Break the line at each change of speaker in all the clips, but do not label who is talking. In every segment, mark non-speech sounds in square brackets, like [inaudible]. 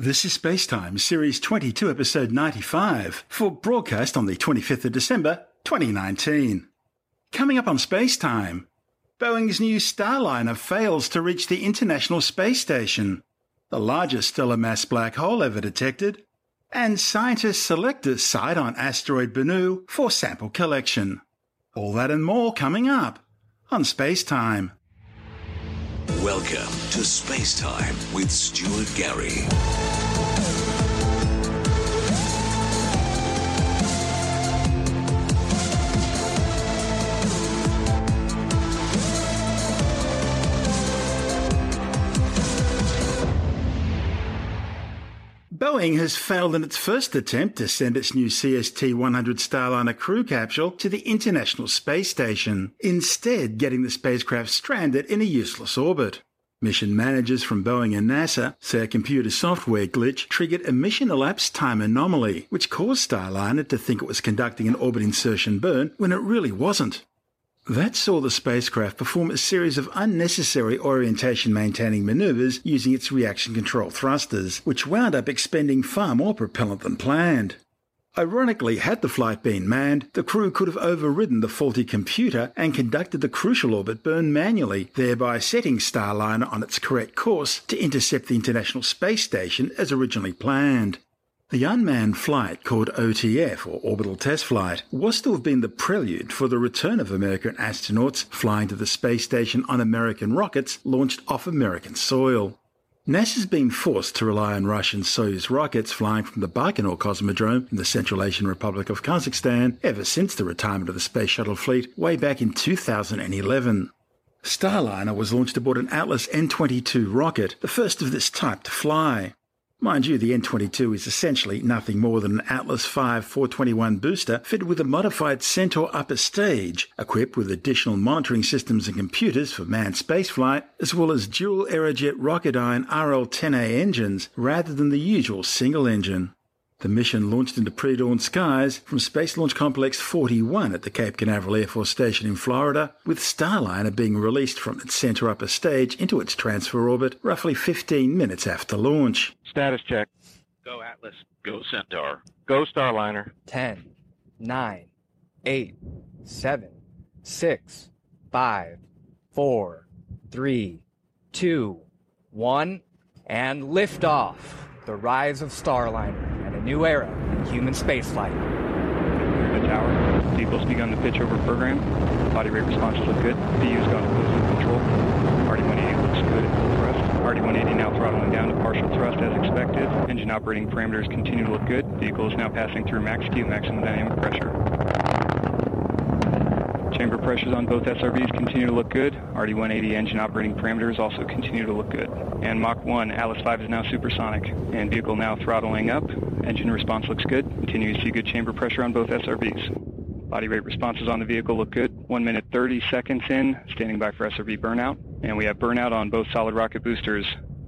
This is Spacetime, Series 22, Episode 95, for broadcast on the 25th of December, 2019. Coming up on Spacetime, Boeing's new Starliner fails to reach the International Space Station, the largest stellar mass black hole ever detected, and scientists select a site on asteroid Bennu for sample collection. All that and more coming up on Spacetime.
Welcome to Space Time with Stuart Gary.
Boeing has failed in its first attempt to send its new CST 100 Starliner crew capsule to the International Space Station, instead, getting the spacecraft stranded in a useless orbit. Mission managers from Boeing and NASA say a computer software glitch triggered a mission elapsed time anomaly, which caused Starliner to think it was conducting an orbit insertion burn when it really wasn't. That saw the spacecraft perform a series of unnecessary orientation maintaining maneuvers using its reaction control thrusters, which wound up expending far more propellant than planned. Ironically, had the flight been manned, the crew could have overridden the faulty computer and conducted the crucial orbit burn manually, thereby setting Starliner on its correct course to intercept the International Space Station as originally planned. The unmanned flight, called OTF or Orbital Test Flight, was to have been the prelude for the return of American astronauts flying to the space station on American rockets launched off American soil. NASA's been forced to rely on Russian Soyuz rockets flying from the Baikonur Cosmodrome in the Central Asian Republic of Kazakhstan ever since the retirement of the Space Shuttle fleet way back in 2011. Starliner was launched aboard an Atlas N-22 rocket, the first of this type to fly. Mind you, the N22 is essentially nothing more than an Atlas V 421 booster fitted with a modified Centaur upper stage, equipped with additional monitoring systems and computers for manned spaceflight, as well as dual Aerojet Rocketdyne RL-10A engines rather than the usual single engine. The mission launched into pre-dawn skies from Space Launch Complex 41 at the Cape Canaveral Air Force Station in Florida, with Starliner being released from its Centaur upper stage into its transfer orbit roughly 15 minutes after launch.
Status check.
Go Atlas. Go Centaur.
Go Starliner.
10, 9, 8, 7, 6, 5, 4, 3, 2, 1, and liftoff. The rise of Starliner and a new era in human spaceflight.
Clear the tower. Begun the pitch over program. Body rate responses look good. VU's gone to control. RD-180 looks good at full thrust. RD-180 now throttling down to partial thrust as expected. Engine operating parameters continue to look good. Vehicle is now passing through max Q, maximum dynamic pressure. Chamber pressures on both SRBs continue to look good. RD-180 engine operating parameters also continue to look good. And Mach 1, Atlas 5 is now supersonic. And vehicle now throttling up. Engine response looks good. Continue to see good chamber pressure on both SRBs. Body rate responses on the vehicle look good. 1 minute 30 seconds in, standing by for SRB burnout. And we have burnout on both solid rocket boosters.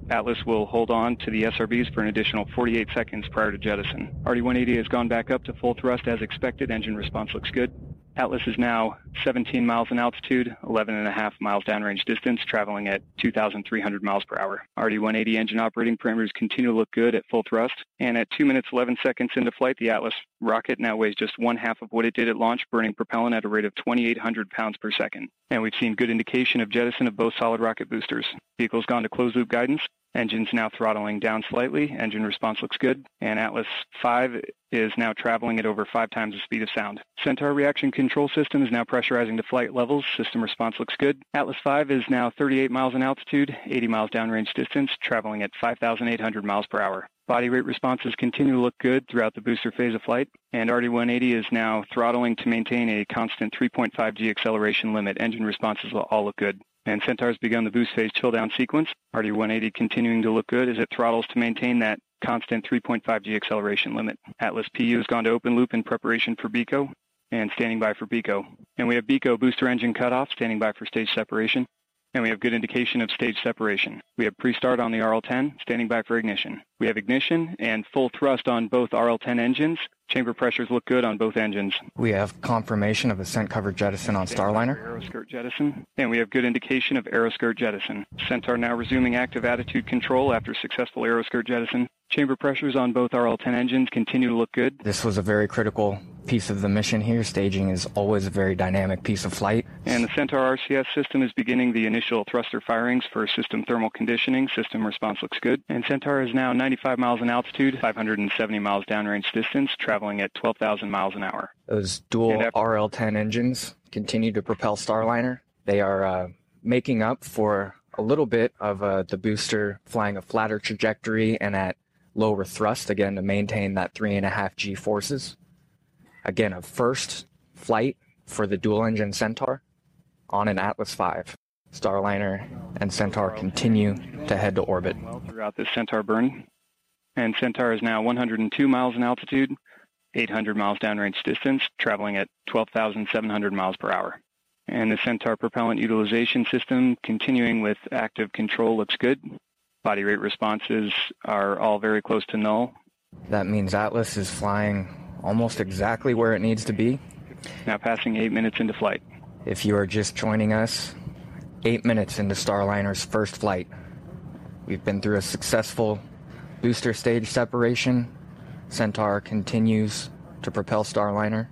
Atlas will hold on to the SRBs for an additional 48 seconds prior to jettison. RD-180 has gone back up to full thrust as expected. Engine response looks good. Atlas is now 17 miles in altitude, 11 and a half miles downrange distance, traveling at 2,300 miles per hour. RD-180 engine operating parameters continue to look good at full thrust, and at 2 minutes 11 seconds into flight, the Atlas rocket now weighs just one half of what it did at launch, burning propellant at a rate of 2,800 pounds per second. And we've seen good indication of jettison of both solid rocket boosters. Vehicle's gone to closed loop guidance, Engine's now throttling down slightly. Engine response looks good. And Atlas 5 is now traveling at over five times the speed of sound. Centaur reaction control system is now pressurizing to flight levels. System response looks good. Atlas 5 is now 38 miles in altitude, 80 miles downrange distance, traveling at 5,800 miles per hour. Body rate responses continue to look good throughout the booster phase of flight, and RD-180 is now throttling to maintain a constant 3.5 G acceleration limit. Engine responses all look good. And Centaur's begun the boost phase chill down sequence. RD-180 continuing to look good as it throttles to maintain that constant 3.5 G acceleration limit. Atlas PU has gone to open loop in preparation for BECO and standing by for BECO. And we have BECO booster engine cutoff standing by for stage separation. And we have good indication of stage separation. We have pre-start on the RL-10, standing by for ignition. We have ignition and full thrust on both RL-10 engines. Chamber pressures look good on both engines.
We have confirmation of ascent cover jettison on Starliner.
Aeroskirt jettison. And we have good indication of aeroskirt jettison. Centaur now resuming active attitude control after successful aeroskirt jettison. Chamber pressures on both RL-10 engines continue to look good.
This was a very critical piece of the mission here. Staging is always a very dynamic piece of flight.
And the Centaur RCS system is beginning the initial thruster firings for system thermal conditioning. System response looks good. And Centaur is now 95 miles in altitude, 570 miles downrange distance, traveling at 12,000 miles an hour.
Those dual
after-
RL-10 engines continue to propel Starliner. They are uh, making up for a little bit of uh, the booster flying a flatter trajectory and at lower thrust again to maintain that three and a half G forces. Again, a first flight for the dual engine Centaur on an Atlas V. Starliner and Centaur continue to head to orbit.
well throughout this Centaur burn. And Centaur is now 102 miles in altitude, 800 miles downrange distance, traveling at 12,700 miles per hour. And the Centaur propellant utilization system continuing with active control looks good. Body rate responses are all very close to null.
That means Atlas is flying almost exactly where it needs to be.
Now passing eight minutes into flight.
If you are just joining us, eight minutes into Starliner's first flight. We've been through a successful booster stage separation. Centaur continues to propel Starliner.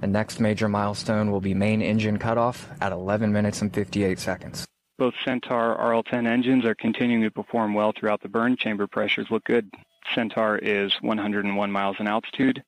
The next major milestone will be main engine cutoff at 11 minutes and 58 seconds.
Both Centaur RL-10 engines are continuing to perform well throughout the burn. Chamber pressures look good. Centaur is 101 miles in altitude,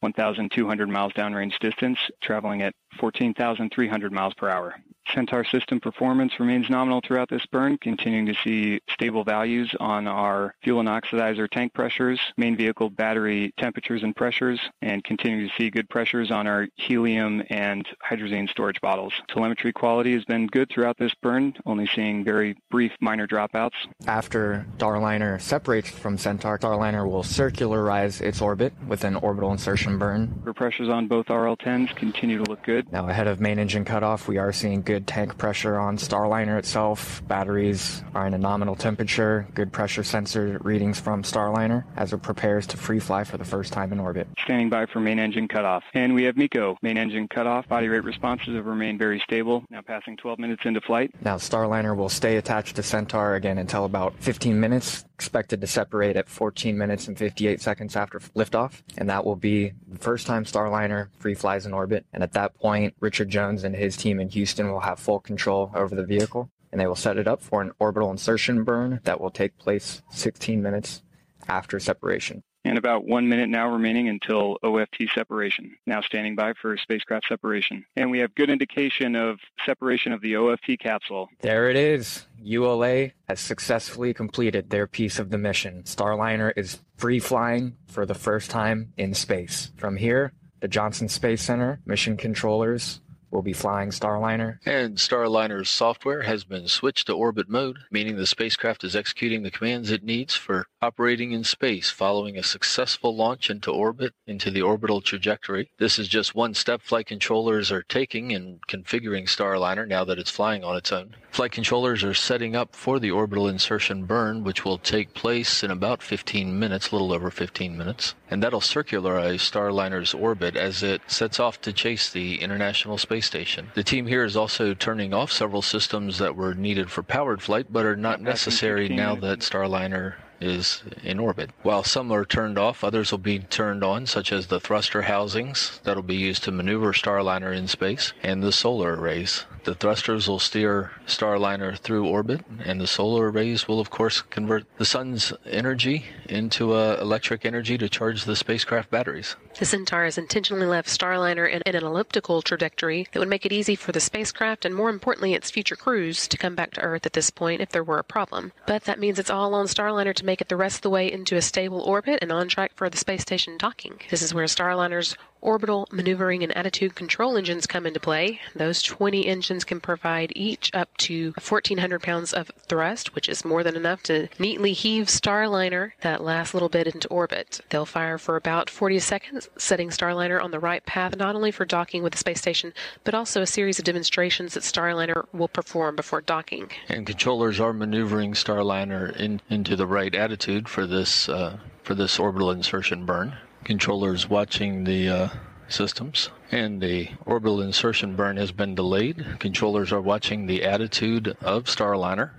1,200 miles downrange distance, traveling at 14,300 miles per hour. Centaur system performance remains nominal throughout this burn, continuing to see stable values on our fuel and oxidizer tank pressures, main vehicle battery temperatures and pressures, and continuing to see good pressures on our helium and hydrazine storage bottles. Telemetry quality has been good throughout this burn, only seeing very brief minor dropouts.
After Starliner separates from Centaur, Starliner will circularize its orbit with an orbital insertion burn.
Our pressures on both RL-10s continue to look good.
Now, ahead of main engine cutoff, we are seeing good tank pressure on Starliner itself. Batteries are in a nominal temperature, good pressure sensor readings from Starliner as it prepares to free fly for the first time in orbit.
Standing by for main engine cutoff. And we have MECO. Main engine cutoff. Body rate responses have remained very stable. Now passing 12 minutes into flight.
Now, Starliner will stay attached to Centaur again until about 15 minutes, expected to separate at 14 minutes and 58 seconds after liftoff. And that will be the first time Starliner free flies in orbit. And at that point, Richard Jones and his team in Houston will have full control over the vehicle. And they will set it up for an orbital insertion burn that will take place 16 minutes after separation.
And about one minute now remaining until OFT separation. Now standing by for spacecraft separation. And we have good indication of separation of the OFT capsule.
There it is. ULA has successfully completed their piece of the mission. Starliner is free flying for the first time in space. From here, the Johnson Space Center mission controllers will be flying Starliner.
And Starliner's software has been switched to orbit mode, meaning the spacecraft is executing the commands it needs for operating in space following a successful launch into orbit into the orbital trajectory. This is just one step flight controllers are taking in configuring Starliner now that it's flying on its own. Flight controllers are setting up for the orbital insertion burn, which will take place in about 15 minutes, a little over 15 minutes. And that'll circularize Starliner's orbit as it sets off to chase the International Space Station. The team here is also turning off several systems that were needed for powered flight but are not necessary now that Starliner is in orbit. While some are turned off, others will be turned on, such as the thruster housings that'll be used to maneuver Starliner in space, and the solar arrays. The thrusters will steer Starliner through orbit, and the solar arrays will, of course, convert the sun's energy into uh, electric energy to charge the spacecraft batteries.
The Centaur has intentionally left Starliner in, in an elliptical trajectory that would make it easy for the spacecraft and, more importantly, its future crews to come back to Earth at this point if there were a problem. But that means it's all on Starliner to make it the rest of the way into a stable orbit and on track for the space station docking. This is where Starliner's orbital maneuvering and attitude control engines come into play. Those 20 engines can provide each up to 1,400 pounds of thrust, which is more than enough to neatly heave Starliner that last little bit into orbit. They'll fire for about 40 seconds, setting Starliner on the right path not only for docking with the space station, but also a series of demonstrations that Starliner will perform before docking.
And controllers are maneuvering Starliner in, into the right attitude for this uh, for this orbital insertion burn. Controllers watching the uh, systems, and the orbital insertion burn has been delayed. Controllers are watching the attitude of Starliner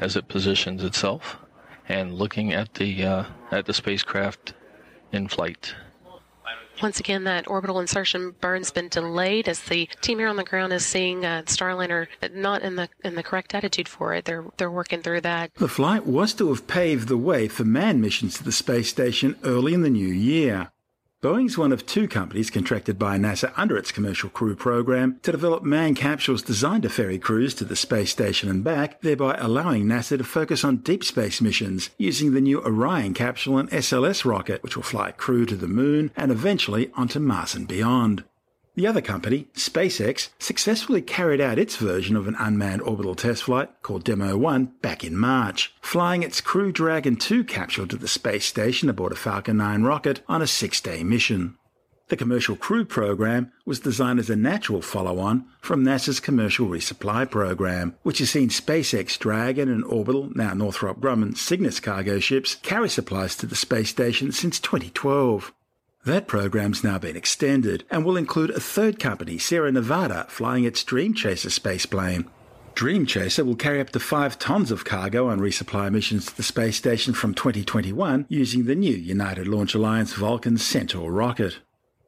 as it positions itself. and looking at the uh, at the spacecraft in flight.
Once again, that orbital insertion burn's been delayed as the team here on the ground is seeing uh, Starliner not in the in the correct attitude for it. They're they're working through that.
The flight was to have paved the way for manned missions to the space station early in the new year. Boeing's one of two companies contracted by NASA under its Commercial Crew program to develop manned capsules designed to ferry crews to the space station and back, thereby allowing NASA to focus on deep space missions using the new Orion capsule and SLS rocket, which will fly crew to the moon and eventually onto Mars and beyond. The other company, SpaceX, successfully carried out its version of an unmanned orbital test flight called Demo 1 back in March, flying its Crew Dragon 2 capsule to the space station aboard a Falcon 9 rocket on a six day mission. The Commercial Crew program was designed as a natural follow on from NASA's Commercial Resupply program, which has seen SpaceX Dragon and Orbital, now Northrop Grumman Cygnus cargo ships, carry supplies to the space station since 2012. That program's now been extended and will include a third company, Sierra Nevada, flying its Dream Chaser spaceplane. Dream Chaser will carry up to 5 tons of cargo on resupply missions to the space station from 2021 using the new United Launch Alliance Vulcan Centaur rocket.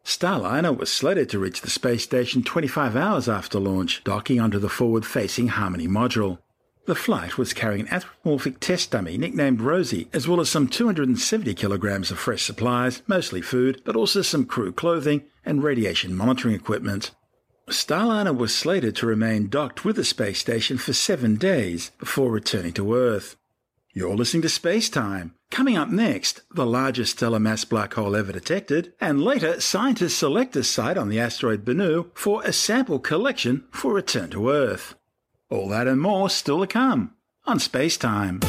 Starliner was slated to reach the space station 25 hours after launch, docking onto the forward facing Harmony module. The flight was carrying an anthropomorphic test dummy nicknamed Rosie, as well as some 270 kilograms of fresh supplies, mostly food, but also some crew clothing and radiation monitoring equipment. Starliner was slated to remain docked with the space station for seven days before returning to Earth. You're listening to Space Time. Coming up next, the largest stellar mass black hole ever detected, and later, scientists select a site on the asteroid Bennu for a sample collection for return to Earth. All that and more still to come on Space Time.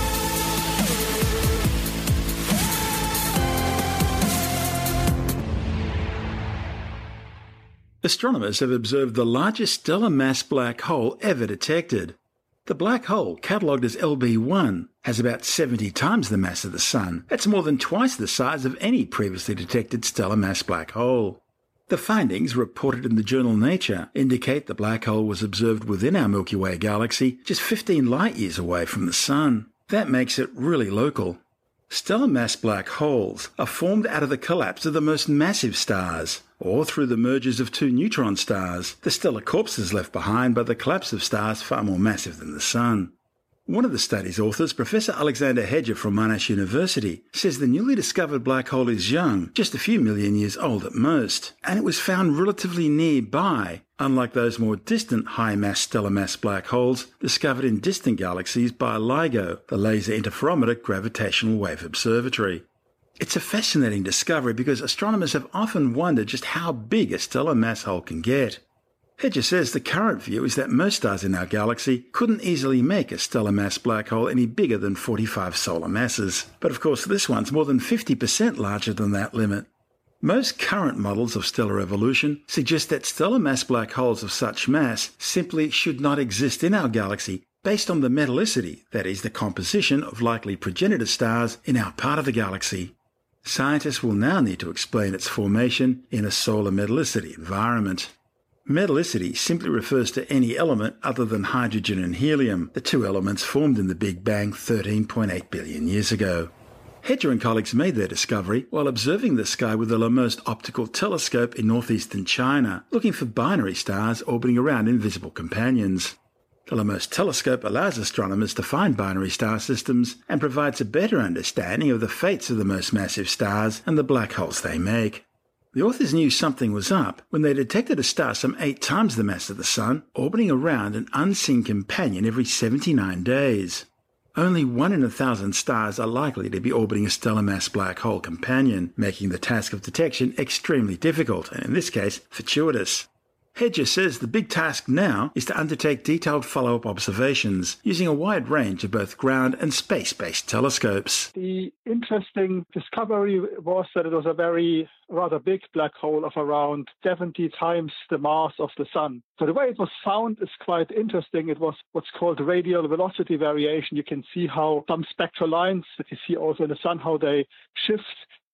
Astronomers have observed the largest stellar mass black hole ever detected. The black hole, catalogued as LB1, has about 70 times the mass of the Sun. That's more than twice the size of any previously detected stellar mass black hole. The findings, reported in the journal Nature, indicate the black hole was observed within our Milky Way galaxy, just 15 light years away from the Sun. That makes it really local. Stellar mass black holes are formed out of the collapse of the most massive stars, or through the mergers of two neutron stars, the stellar corpses left behind by the collapse of stars far more massive than the Sun. One of the study's authors, Professor Alexander Heger from Monash University, says the newly discovered black hole is young, just a few million years old at most, and it was found relatively nearby, unlike those more distant high mass stellar mass black holes discovered in distant galaxies by LIGO, the Laser Interferometer Gravitational Wave Observatory. It's a fascinating discovery because astronomers have often wondered just how big a stellar mass hole can get. Heger says the current view is that most stars in our galaxy couldn't easily make a stellar mass black hole any bigger than 45 solar masses. But of course, this one's more than 50% larger than that limit. Most current models of stellar evolution suggest that stellar mass black holes of such mass simply should not exist in our galaxy based on the metallicity, that is, the composition of likely progenitor stars in our part of the galaxy. Scientists will now need to explain its formation in a solar metallicity environment. Metallicity simply refers to any element other than hydrogen and helium, the two elements formed in the Big Bang 13.8 billion years ago. Heger and colleagues made their discovery while observing the sky with the LAMOST optical telescope in northeastern China, looking for binary stars orbiting around invisible companions. The LAMOST telescope allows astronomers to find binary star systems and provides a better understanding of the fates of the most massive stars and the black holes they make. The authors knew something was up when they detected a star some eight times the mass of the Sun orbiting around an unseen companion every 79 days. Only one in a thousand stars are likely to be orbiting a stellar mass black hole companion, making the task of detection extremely difficult and, in this case, fortuitous. Heger says the big task now is to undertake detailed follow up observations using a wide range of both ground and space based telescopes.
The interesting discovery was that it was a very rather big black hole of around 70 times the mass of the Sun. So the way it was found is quite interesting. It was what's called radial velocity variation. You can see how some spectral lines that you see also in the Sun, how they shift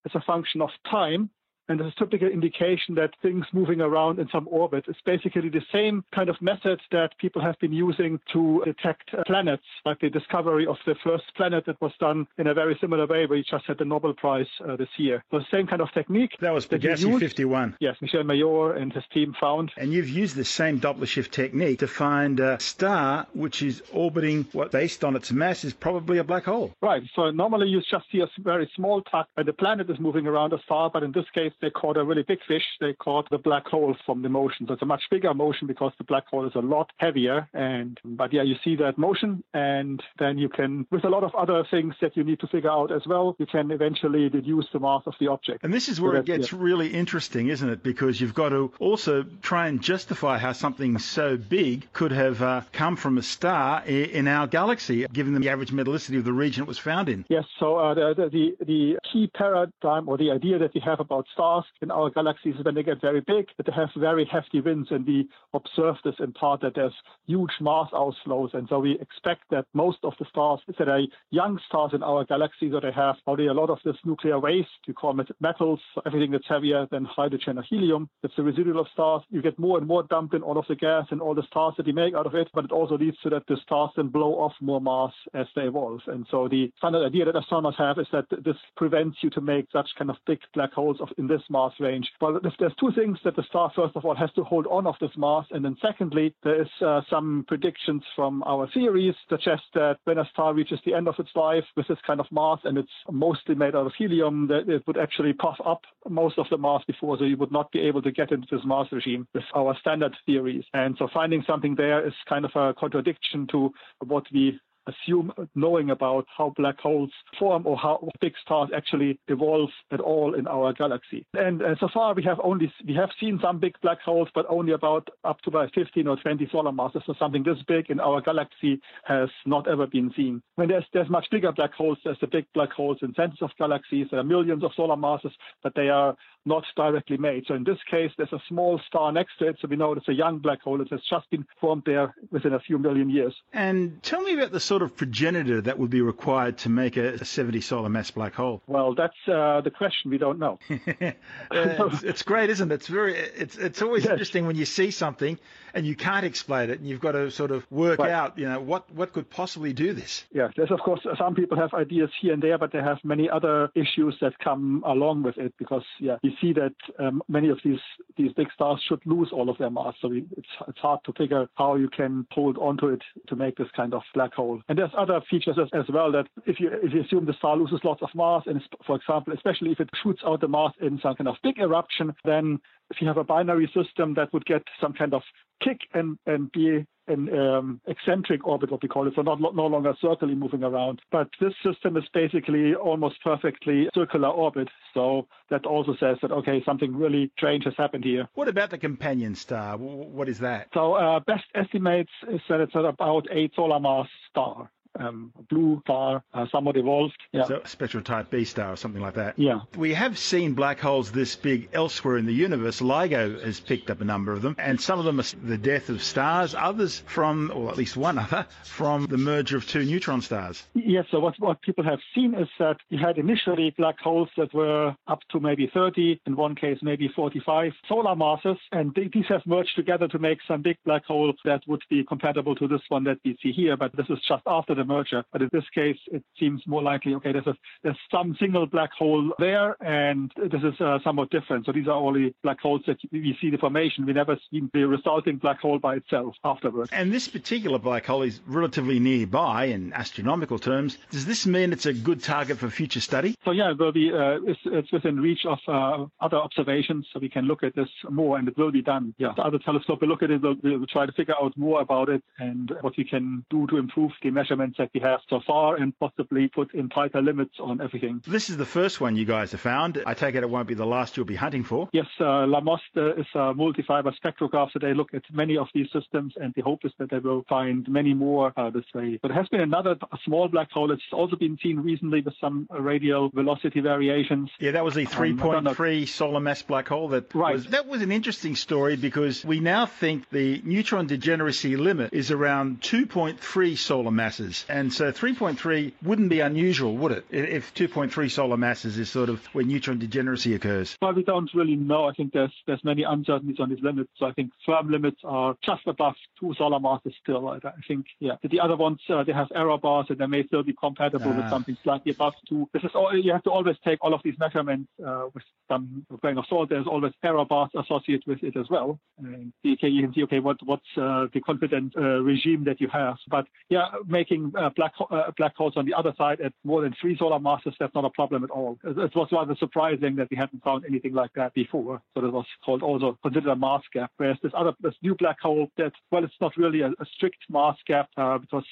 as a function of time. And this is typical indication that things moving around in some orbit is basically the same kind of method that people have been using to detect planets, like the discovery of the first planet that was done in a very similar way. We just had the Nobel Prize uh, this year. So the same kind of technique.
That was Pegasi 51.
Yes, Michel Mayor and his team found.
And you've used the same Doppler shift technique to find a star which is orbiting what, based on its mass, is probably a black hole.
Right. So normally you just see a very small tuck and the planet is moving around a star, but in this case they caught a really big fish. They caught the black hole from the motion. So it's a much bigger motion because the black hole is a lot heavier. And but yeah, you see that motion, and then you can, with a lot of other things that you need to figure out as well, you can eventually deduce the mass of the object.
And this is where
So
it gets
yeah.
really interesting, isn't it? Because you've got to also try and justify how something so big could have uh, come from a star in our galaxy, given the average metallicity of the region it was found in.
Yes, so uh, the, the- the, the key paradigm or the idea that we have about stars in our galaxies when they get very big, that they have very hefty winds, and we observe this in part that there's huge mass outflows, and so we expect that most of the stars that are young stars in our galaxy, that they have already a lot of this nuclear waste, you call it metals, everything that's heavier than hydrogen or helium. That's the residual of stars. You get more and more dumped in all of the gas and all the stars that you make out of it, but it also leads to that the stars then blow off more mass as they evolve. And so the standard idea that astronomers have is that this prevents you to make such kind of big black holes of in this mass range. Well, there's two things that the star first of all has to hold on of this mass, and then secondly, there is uh, some predictions from our theories suggest that when a star reaches the end of its life with this kind of mass, and it's mostly made out of helium, that it would actually puff up most of the mass before, so you would not be able to get into this mass regime with our standard theories. And so finding something there is kind of a contradiction to what we assume knowing about how black holes form or how big stars actually evolve at all in our galaxy. And uh, so far we have only we have seen some big black holes, but only about up to about 15 or 20 solar masses. So something this big in our galaxy has not ever been seen. When there's there's much bigger black holes, there's the big black holes in centers of galaxies. There are millions of solar masses, but they are not directly made. So in this case, there's a small star next to it, so we know it's a young black hole. It has just been formed there within a few million years.
And tell me about the sort of progenitor that would be required to make a, a 70 solar mass black hole.
Well, that's uh, the question we don't know. [laughs]
It's, it's great, isn't it? It's very. It's it's always
Yes.
interesting when you see something and you can't explain it, and you've got to sort of work
Right.
out, you know, what what could possibly do this.
Yeah, there's of course some people have ideas here and there, but they have many other issues that come along with it because yeah, you see that um, many of these these big stars should lose all of their mass, so we, it's it's hard to figure how you can hold onto it to make this kind of black hole. And there's other features as, as well that if you if you assume the star loses lots of mass, and for example, especially if it shoots out the mass in some kind of big eruption, then if you have a binary system that would get some kind of kick and and be an um, eccentric orbit, what we call it, so not no longer circularly moving around. But this system is basically almost perfectly circular orbit. So that also says that okay, something really strange has happened here.
What about the companion star? What is that?
So uh, best estimates is that it's at about eight solar mass star. Um, blue star, uh, somewhat evolved. Yeah.
So spectral type B star or something like that.
yeah.
We have seen black holes this big elsewhere in the universe. LIGO has picked up a number of them, and some of them are the death of stars, others from, or at least one other, from the merger of two neutron stars.
Yes, so what, what people have seen is that you had initially black holes that were up to maybe 30, in one case maybe 45 solar masses, and they, these have merged together to make some big black hole that would be compatible to this one that we see here, but this is just after the merger. But in this case, it seems more likely, okay, there's, a, there's some single black hole there, and this is uh, somewhat different. So these are only black holes that we see the formation. We never see the resulting black hole by itself afterwards.
And this particular black hole is relatively nearby in astronomical terms. Does this mean it's a good target for future study?
So yeah, it will be. Uh, it's, it's within reach of uh, other observations, so we can look at this more, and it will be done. Yeah, the other telescope will look at it. We'll, we'll try to figure out more about it and what we can do to improve the that we have so far, and possibly put in tighter limits on everything.
This is the first one you guys have found. I take it it won't be the last you'll be hunting for.
Yes, uh, LAMOST is a multi-fiber spectrograph, so they look at many of these systems, and the hope is that they will find many more uh, this way. But there has been another small black hole. It's also been seen recently with some radial velocity variations.
Yeah, that was the
Um, I don't know.
3.3 solar mass black hole. That
Right.
was that was an interesting story because we now think the neutron degeneracy limit is around 2.3 solar masses. Mass. And so 3.3 wouldn't be unusual, would it? If 2.3 solar masses is sort of where neutron degeneracy occurs.
Well, we don't really know. I think there's there's many uncertainties on these limits. So I think firm limits are just above two solar masses still. I, I think, yeah. The other ones, uh, they have error bars and they may still be compatible ah. with something slightly above two. This is all, you have to always take all of these measurements uh, with some grain of salt. There's always error bars associated with it as well. And you can, you can see, okay, what what's uh, the confident uh, regime that you have. But yeah, making uh, black uh, black holes on the other side at more than three solar masses, that's not a problem at all. It was rather surprising that we hadn't found anything like that before. So that was called also considered a mass gap. Whereas this other this new black hole, that well, it's not really a, a strict mass gap uh, because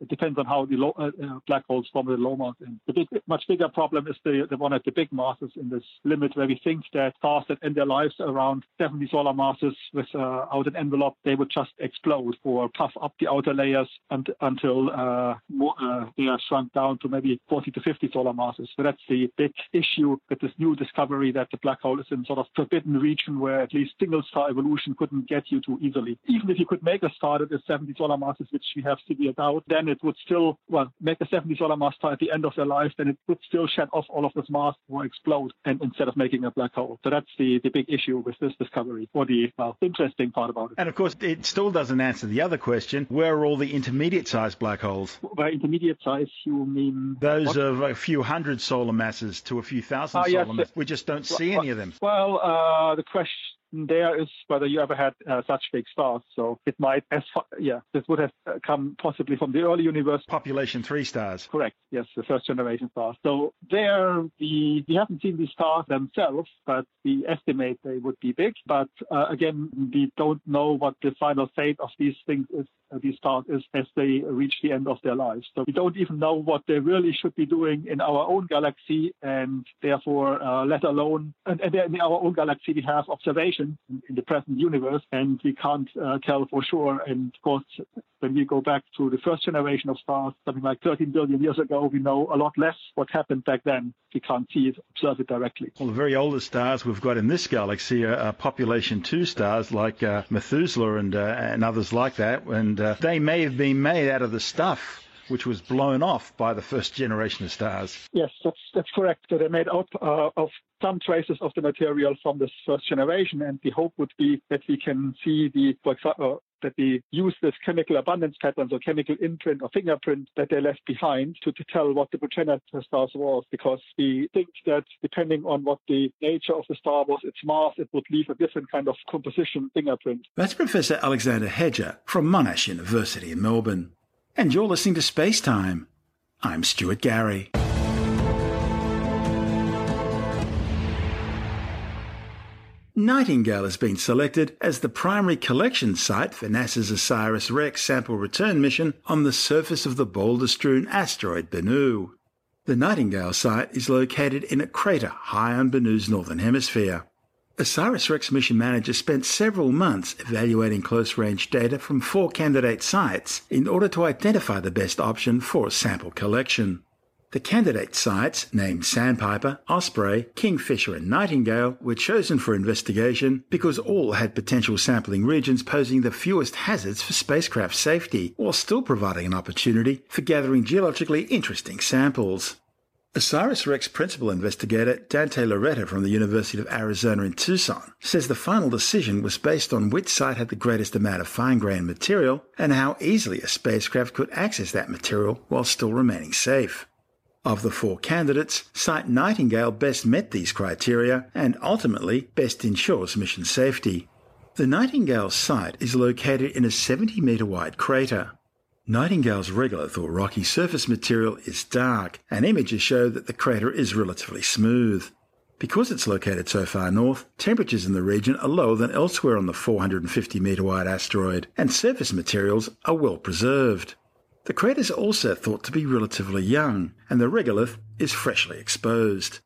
it depends on how the low, uh, black holes form the low mass. And the big, much bigger problem is the the one at the big masses in this limit where we think that stars that end their lives around 70 solar masses without an envelope, they would just explode or puff up the outer layers and, until uh, more, uh, they are shrunk down to maybe 40 to 50 solar masses. So that's the big issue with this new discovery that the black hole is in sort of forbidden region where at least single star evolution couldn't get you to easily. Even if you could make a star at is 70 solar masses, which we have severe doubt, then it would still, well, make a 70 solar mass star at the end of their life, then it would still shed off all of this mass or explode and instead of making a black hole. So that's the, the big issue with this discovery or the well, interesting part about it.
And of course, it still doesn't answer the other question where are all the intermediate sized black holes?
By intermediate size, you mean.
Those what? of a few hundred solar masses to a few thousand uh, solar yes, masses. We just don't see well, any of them.
Well, uh, the question there is whether you ever had uh, such big stars. So it might, as far, yeah, this would have uh, come possibly from the early universe.
Population three stars.
Correct. Yes, the first generation stars. So there, the we haven't seen these stars themselves, but we estimate they would be big. But uh, again, we don't know what the final fate of these things is uh, these stars is as they reach the end of their lives. So we don't even know what they really should be doing in our own galaxy, and therefore, uh, let alone, and, and in our own galaxy, we have observations in, the present universe, and we can't uh, tell for sure. And of course, when we go back to the first generation of stars, something like 13 billion years ago, we know a lot less what happened back then. We can't see it, observe it directly.
Well, the very oldest stars we've got in this galaxy are, are population two stars like uh, Methuselah and, uh, and others like that, and uh, they may have been made out of the stuff which was blown off by the first generation of stars.
Yes, that's that's correct. So they made up uh, of some traces of the material from this first generation, and the hope would be that we can see the, for example, that we use this chemical abundance patterns or chemical imprint or fingerprint that they left behind to, to tell what the progenitor stars was, because we think that depending on what the nature of the star was, its mass, it would leave a different kind of composition fingerprint.
That's Professor Alexander Heger from Monash University in Melbourne. And you're listening to Space Time. I'm Stuart Gary. Nightingale has been selected as the primary collection site for NASA's OSIRIS-REx sample return mission on the surface of the boulder-strewn asteroid Bennu. The Nightingale site is located in a crater high on Bennu's northern hemisphere. OSIRIS-REx mission manager spent several months evaluating close-range data from four candidate sites in order to identify the best option for sample collection. The candidate sites, named Sandpiper, Osprey, Kingfisher, and Nightingale, were chosen for investigation because all had potential sampling regions posing the fewest hazards for spacecraft safety, while still providing an opportunity for gathering geologically interesting samples. OSIRIS-REx principal investigator Dante Lauretta from the University of Arizona in Tucson says the final decision was based on which site had the greatest amount of fine-grained material and how easily a spacecraft could access that material while still remaining safe. Of the four candidates, Site Nightingale best met these criteria and ultimately best ensures mission safety. The Nightingale site is located in a 70 metre wide crater. Nightingale's regolith or rocky surface material is dark, and images show that the crater is relatively smooth. Because it's located so far north, temperatures in the region are lower than elsewhere on the 450 metre wide asteroid, and surface materials are well preserved. The crater is also thought to be relatively young, and the regolith is freshly exposed.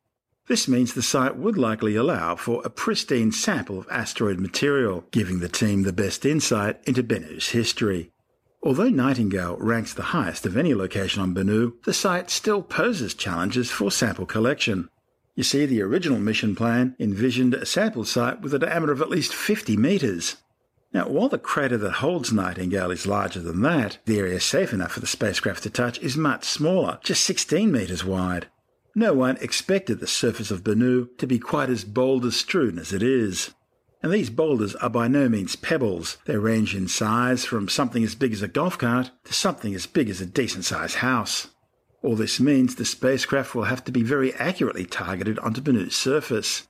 This means the site would likely allow for a pristine sample of asteroid material, giving the team the best insight into Bennu's history. Although Nightingale ranks the highest of any location on Bennu, the site still poses challenges for sample collection. You see, the original mission plan envisioned a sample site with a diameter of at least 50 metres. Now, while the crater that holds Nightingale is larger than that, the area safe enough for the spacecraft to touch is much smaller, just 16 metres wide. No one expected the surface of Bennu to be quite as boulder strewn as it is. And these boulders are by no means pebbles. They range in size from something as big as a golf cart to something as big as a decent sized house. All this means the spacecraft will have to be very accurately targeted onto Bennu's surface.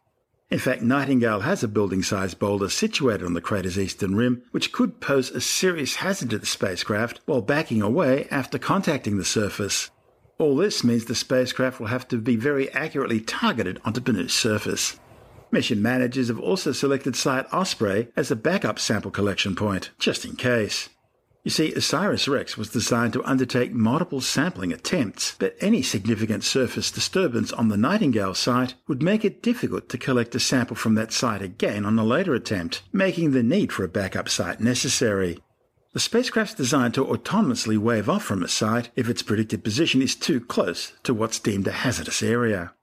In fact, Nightingale has a building sized boulder situated on the crater's eastern rim, which could pose a serious hazard to the spacecraft while backing away after contacting the surface. All this means the spacecraft will have to be very accurately targeted onto Bennu's surface. Mission managers have also selected Site Osprey as a backup sample collection point, just in case. You see, OSIRIS-REx was designed to undertake multiple sampling attempts, but any significant surface disturbance on the Nightingale site would make it difficult to collect a sample from that site again on a later attempt, making the need for a backup site necessary. The spacecraft's designed to autonomously wave off from a site if its predicted position is too close to what's deemed a hazardous area.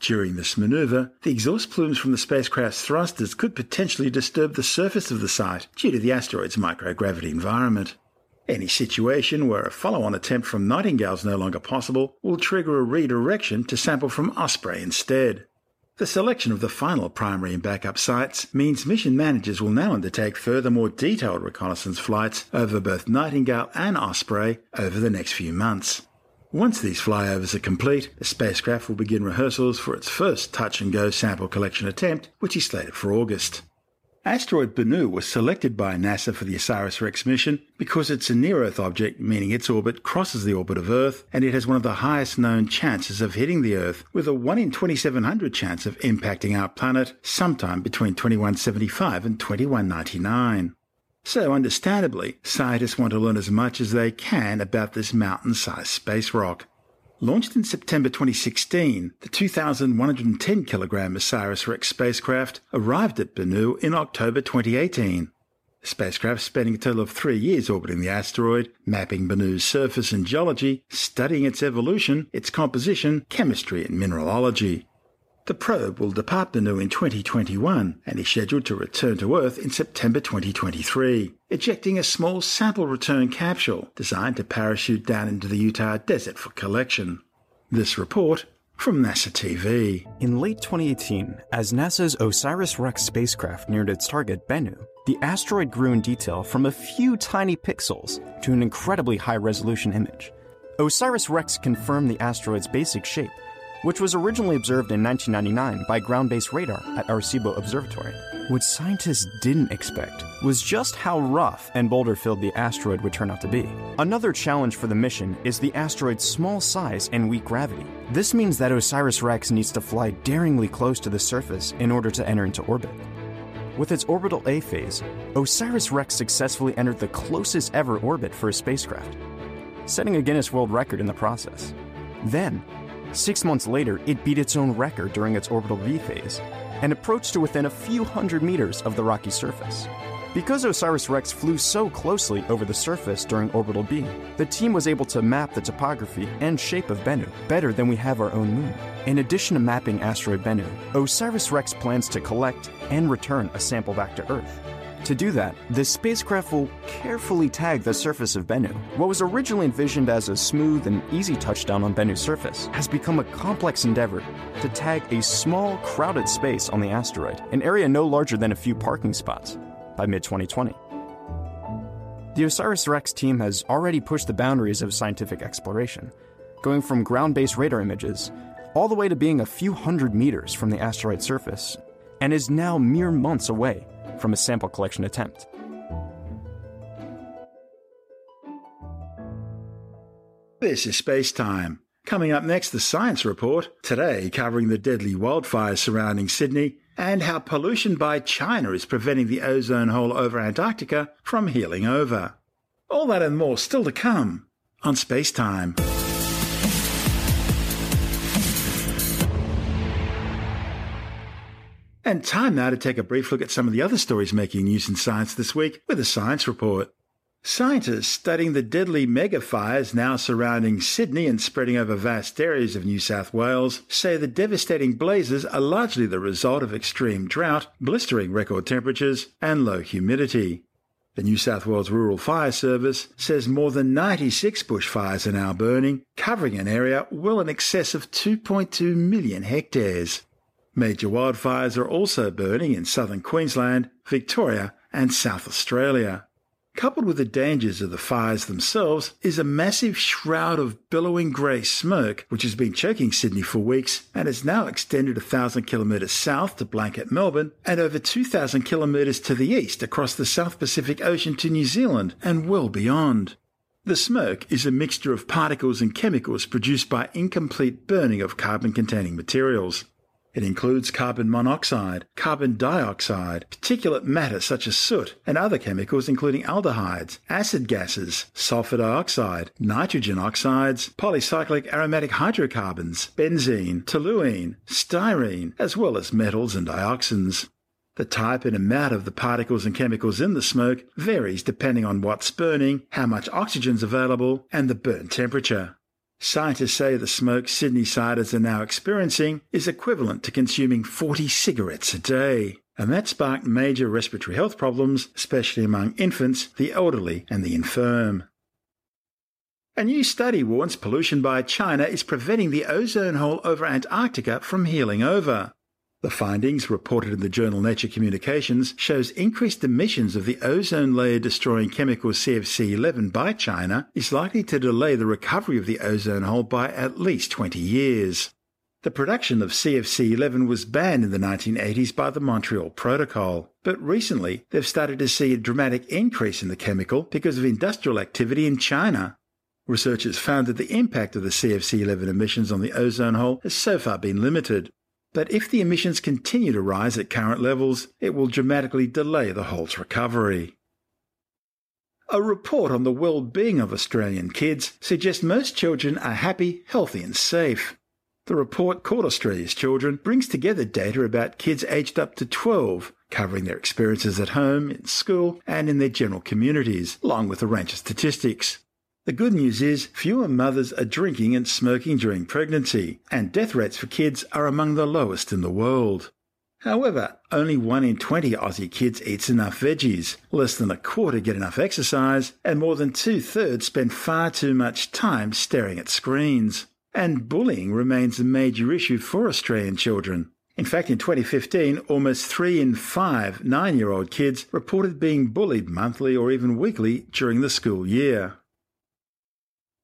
During this maneuver, the exhaust plumes from the spacecraft's thrusters could potentially disturb the surface of the site due to the asteroid's microgravity environment. Any situation where a follow on attempt from Nightingale is no longer possible will trigger a redirection to sample from Osprey instead. The selection of the final primary and backup sites means mission managers will now undertake further more detailed reconnaissance flights over both Nightingale and Osprey over the next few months. Once these flyovers are complete, the spacecraft will begin rehearsals for its first touch and go sample collection attempt, which is slated for August. Asteroid Bennu was selected by NASA for the OSIRIS-REx mission because it's a near-Earth object, meaning its orbit crosses the orbit of Earth, and it has one of the highest known chances of hitting the Earth, with a 1 in 2700 chance of impacting our planet sometime between 2175 and 2199. So, understandably, scientists want to learn as much as they can about this mountain sized space rock. Launched in September 2016, the 2,110 kilogram OSIRIS-REx spacecraft arrived at Bennu in October 2018. The spacecraft spending a total of three years orbiting the asteroid, mapping Bennu's surface and geology, studying its evolution, its composition, chemistry, and mineralogy. The probe will depart Bennu in 2021 and is scheduled to return to Earth in September 2023, ejecting a small sample return capsule designed to parachute down into the Utah desert for collection. This report from NASA TV.
In late 2018, as NASA's OSIRIS-REx spacecraft neared its target, Bennu, the asteroid grew in detail from a few tiny pixels to an incredibly high-resolution image. OSIRIS-REx confirmed the asteroid's basic shape which was originally observed in 1999 by ground based radar at Arecibo Observatory. What scientists didn't expect was just how rough and boulder filled the asteroid would turn out to be. Another challenge for the mission is the asteroid's small size and weak gravity. This means that OSIRIS REx needs to fly daringly close to the surface in order to enter into orbit. With its orbital A phase, OSIRIS REx successfully entered the closest ever orbit for a spacecraft, setting a Guinness World Record in the process. Then, Six months later, it beat its own record during its orbital B phase and approached to within a few hundred meters of the rocky surface. Because OSIRIS-REx flew so closely over the surface during orbital B, the team was able to map the topography and shape of Bennu better than we have our own moon. In addition to mapping asteroid Bennu, OSIRIS-REx plans to collect and return a sample back to Earth. To do that, the spacecraft will carefully tag the surface of Bennu. What was originally envisioned as a smooth and easy touchdown on Bennu's surface has become a complex endeavor to tag a small, crowded space on the asteroid, an area no larger than a few parking spots, by mid 2020. The OSIRIS-REx team has already pushed the boundaries of scientific exploration, going from ground based radar images all the way to being a few hundred meters from the asteroid surface, and is now mere months away from a sample collection attempt.
This is Space Time. Coming up next, the Science Report, today covering the deadly wildfires surrounding Sydney and how pollution by China is preventing the ozone hole over Antarctica from healing over. All that and more still to come on Space Time. And time now to take a brief look at some of the other stories making news in science this week with a science report. Scientists studying the deadly mega fires now surrounding Sydney and spreading over vast areas of New South Wales say the devastating blazes are largely the result of extreme drought, blistering record temperatures, and low humidity. The New South Wales Rural Fire Service says more than 96 bushfires are now burning, covering an area well in excess of 2.2 million hectares. Major wildfires are also burning in southern Queensland, Victoria, and South Australia. Coupled with the dangers of the fires themselves is a massive shroud of billowing grey smoke which has been choking Sydney for weeks and has now extended a thousand kilometres south to blanket Melbourne and over 2,000 kilometres to the east across the South Pacific Ocean to New Zealand and well beyond. The smoke is a mixture of particles and chemicals produced by incomplete burning of carbon containing materials. It includes carbon monoxide, carbon dioxide, particulate matter such as soot, and other chemicals including aldehydes, acid gases, sulfur dioxide, nitrogen oxides, polycyclic aromatic hydrocarbons, benzene, toluene, styrene, as well as metals and dioxins. The type and amount of the particles and chemicals in the smoke varies depending on what's burning, how much oxygen is available, and the burn temperature. Scientists say the smoke Sydney siders are now experiencing is equivalent to consuming 40 cigarettes a day. And that sparked major respiratory health problems, especially among infants, the elderly, and the infirm. A new study warns pollution by China is preventing the ozone hole over Antarctica from healing over. The findings, reported in the journal Nature Communications, shows increased emissions of the ozone layer destroying chemical CFC11 by China is likely to delay the recovery of the ozone hole by at least 20 years. The production of CFC11 was banned in the 1980s by the Montreal Protocol, but recently they've started to see a dramatic increase in the chemical because of industrial activity in China. Researchers found that the impact of the CFC11 emissions on the ozone hole has so far been limited, but if the emissions continue to rise at current levels, it will dramatically delay the hole's recovery. A report on the well-being of Australian kids suggests most children are happy, healthy and safe. The report called Australia's Children brings together data about kids aged up to 12, covering their experiences at home, in school, and in their general communities, along with a range of statistics. The good news is fewer mothers are drinking and smoking during pregnancy, and death rates for kids are among the lowest in the world. However, only 1 in 20 Aussie kids eats enough veggies, less than a quarter get enough exercise, and more than two thirds spend far too much time staring at screens. And bullying remains a major issue for Australian children. In fact, in 2015, almost 3 in 5 nine year old kids reported being bullied monthly or even weekly during the school year.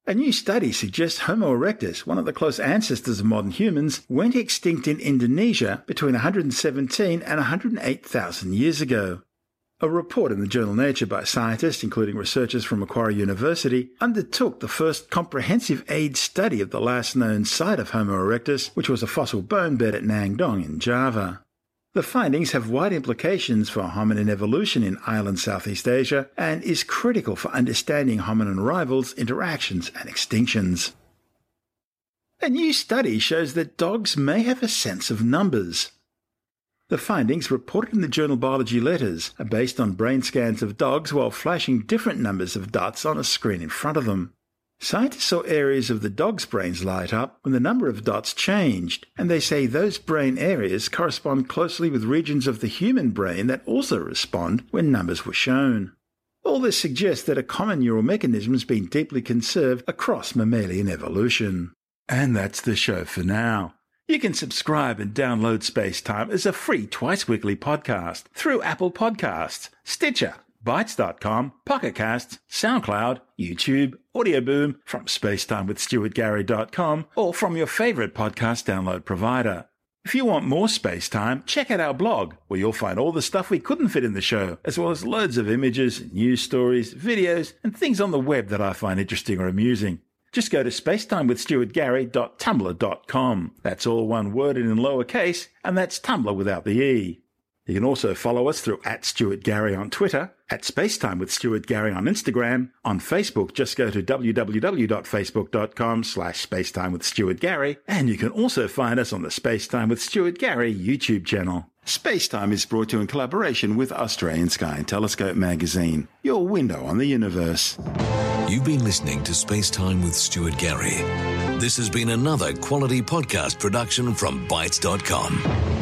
A new study suggests Homo erectus, one of the close ancestors of modern humans, went extinct in Indonesia between 117 and 108,000 years ago. A report in the journal Nature by scientists, including researchers from Macquarie University, undertook the first comprehensive age study of the last known site of Homo erectus, which was a fossil bone bed at Ngandong in Java. The findings have wide implications for hominin evolution in island Southeast Asia and is critical for understanding hominin rivals, interactions, and extinctions. A new study shows that dogs may have a sense of numbers. The findings, reported in the journal Biology Letters, are based on brain scans of dogs while flashing different numbers of dots on a screen in front of them. Scientists saw areas of the dog's brains light up when the number of dots changed, and they say those brain areas correspond closely with regions of the human brain that also respond when numbers were shown. All this suggests that a common neural mechanism has been deeply conserved across mammalian evolution. And that's the show for now. You can subscribe and download Space Time as a free twice weekly podcast through Apple Podcasts, Stitcher, Bitesz.com, Pocketcasts, SoundCloud, YouTube, Audioboom, from spacetimewithstuartgary.com, or from your favorite podcast download provider. If you want more space time, check out our blog, where you'll find all the stuff we couldn't fit in the show, as well as loads of images, news stories, videos, and things on the web that I find interesting or amusing. Just go to spacetimewithstuartgary.tumblr.com. That's all one word and in lowercase, and that's Tumblr without the E. You can also follow us through at Stuart Gary on Twitter, at Spacetime with Stuart Gary on Instagram. On Facebook, just go to www.facebook.com slash spacetime with Stuart Gary. And you can also find us on the Spacetime with Stuart Gary YouTube channel. Spacetime is brought to you in collaboration with Australian Sky and Telescope magazine, your window on the universe.
You've been listening to Spacetime with Stuart Gary. This has been another quality podcast production from Bitesz.com.